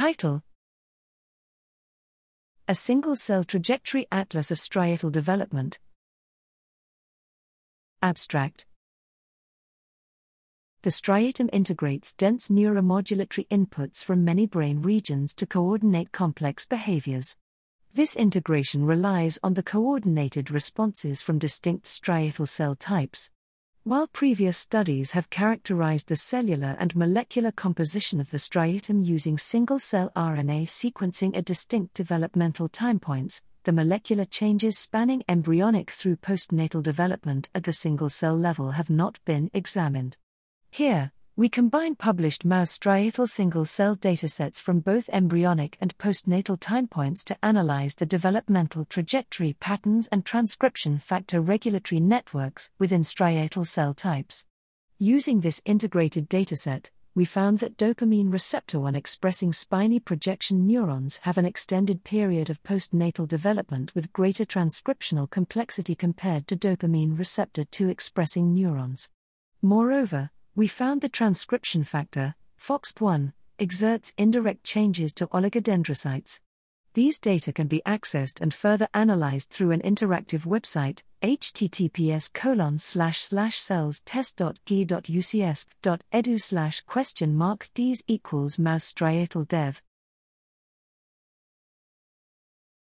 Title A Single Cell Trajectory Atlas of Striatal Development. Abstract The striatum integrates dense neuromodulatory inputs from many brain regions to coordinate complex behaviors. This integration relies on the coordinated responses from distinct striatal cell types. While previous studies have characterized the cellular and molecular composition of the striatum using single cell RNA sequencing at distinct developmental time points, the molecular changes spanning embryonic through postnatal development at the single cell level have not been examined. Here, we combine published mouse striatal single cell datasets from both embryonic and postnatal time points to analyze the developmental trajectory patterns and transcription factor regulatory networks within striatal cell types. Using this integrated dataset, we found that dopamine receptor 1 expressing spiny projection neurons have an extended period of postnatal development with greater transcriptional complexity compared to dopamine receptor 2 expressing neurons. Moreover, we found the transcription factor, FOXP1, exerts indirect changes to oligodendrocytes. These data can be accessed and further analyzed through an interactive website, https colon slash slash cellstest.gi.ucsc.edu slash question mark ds equals mouse striatal dev.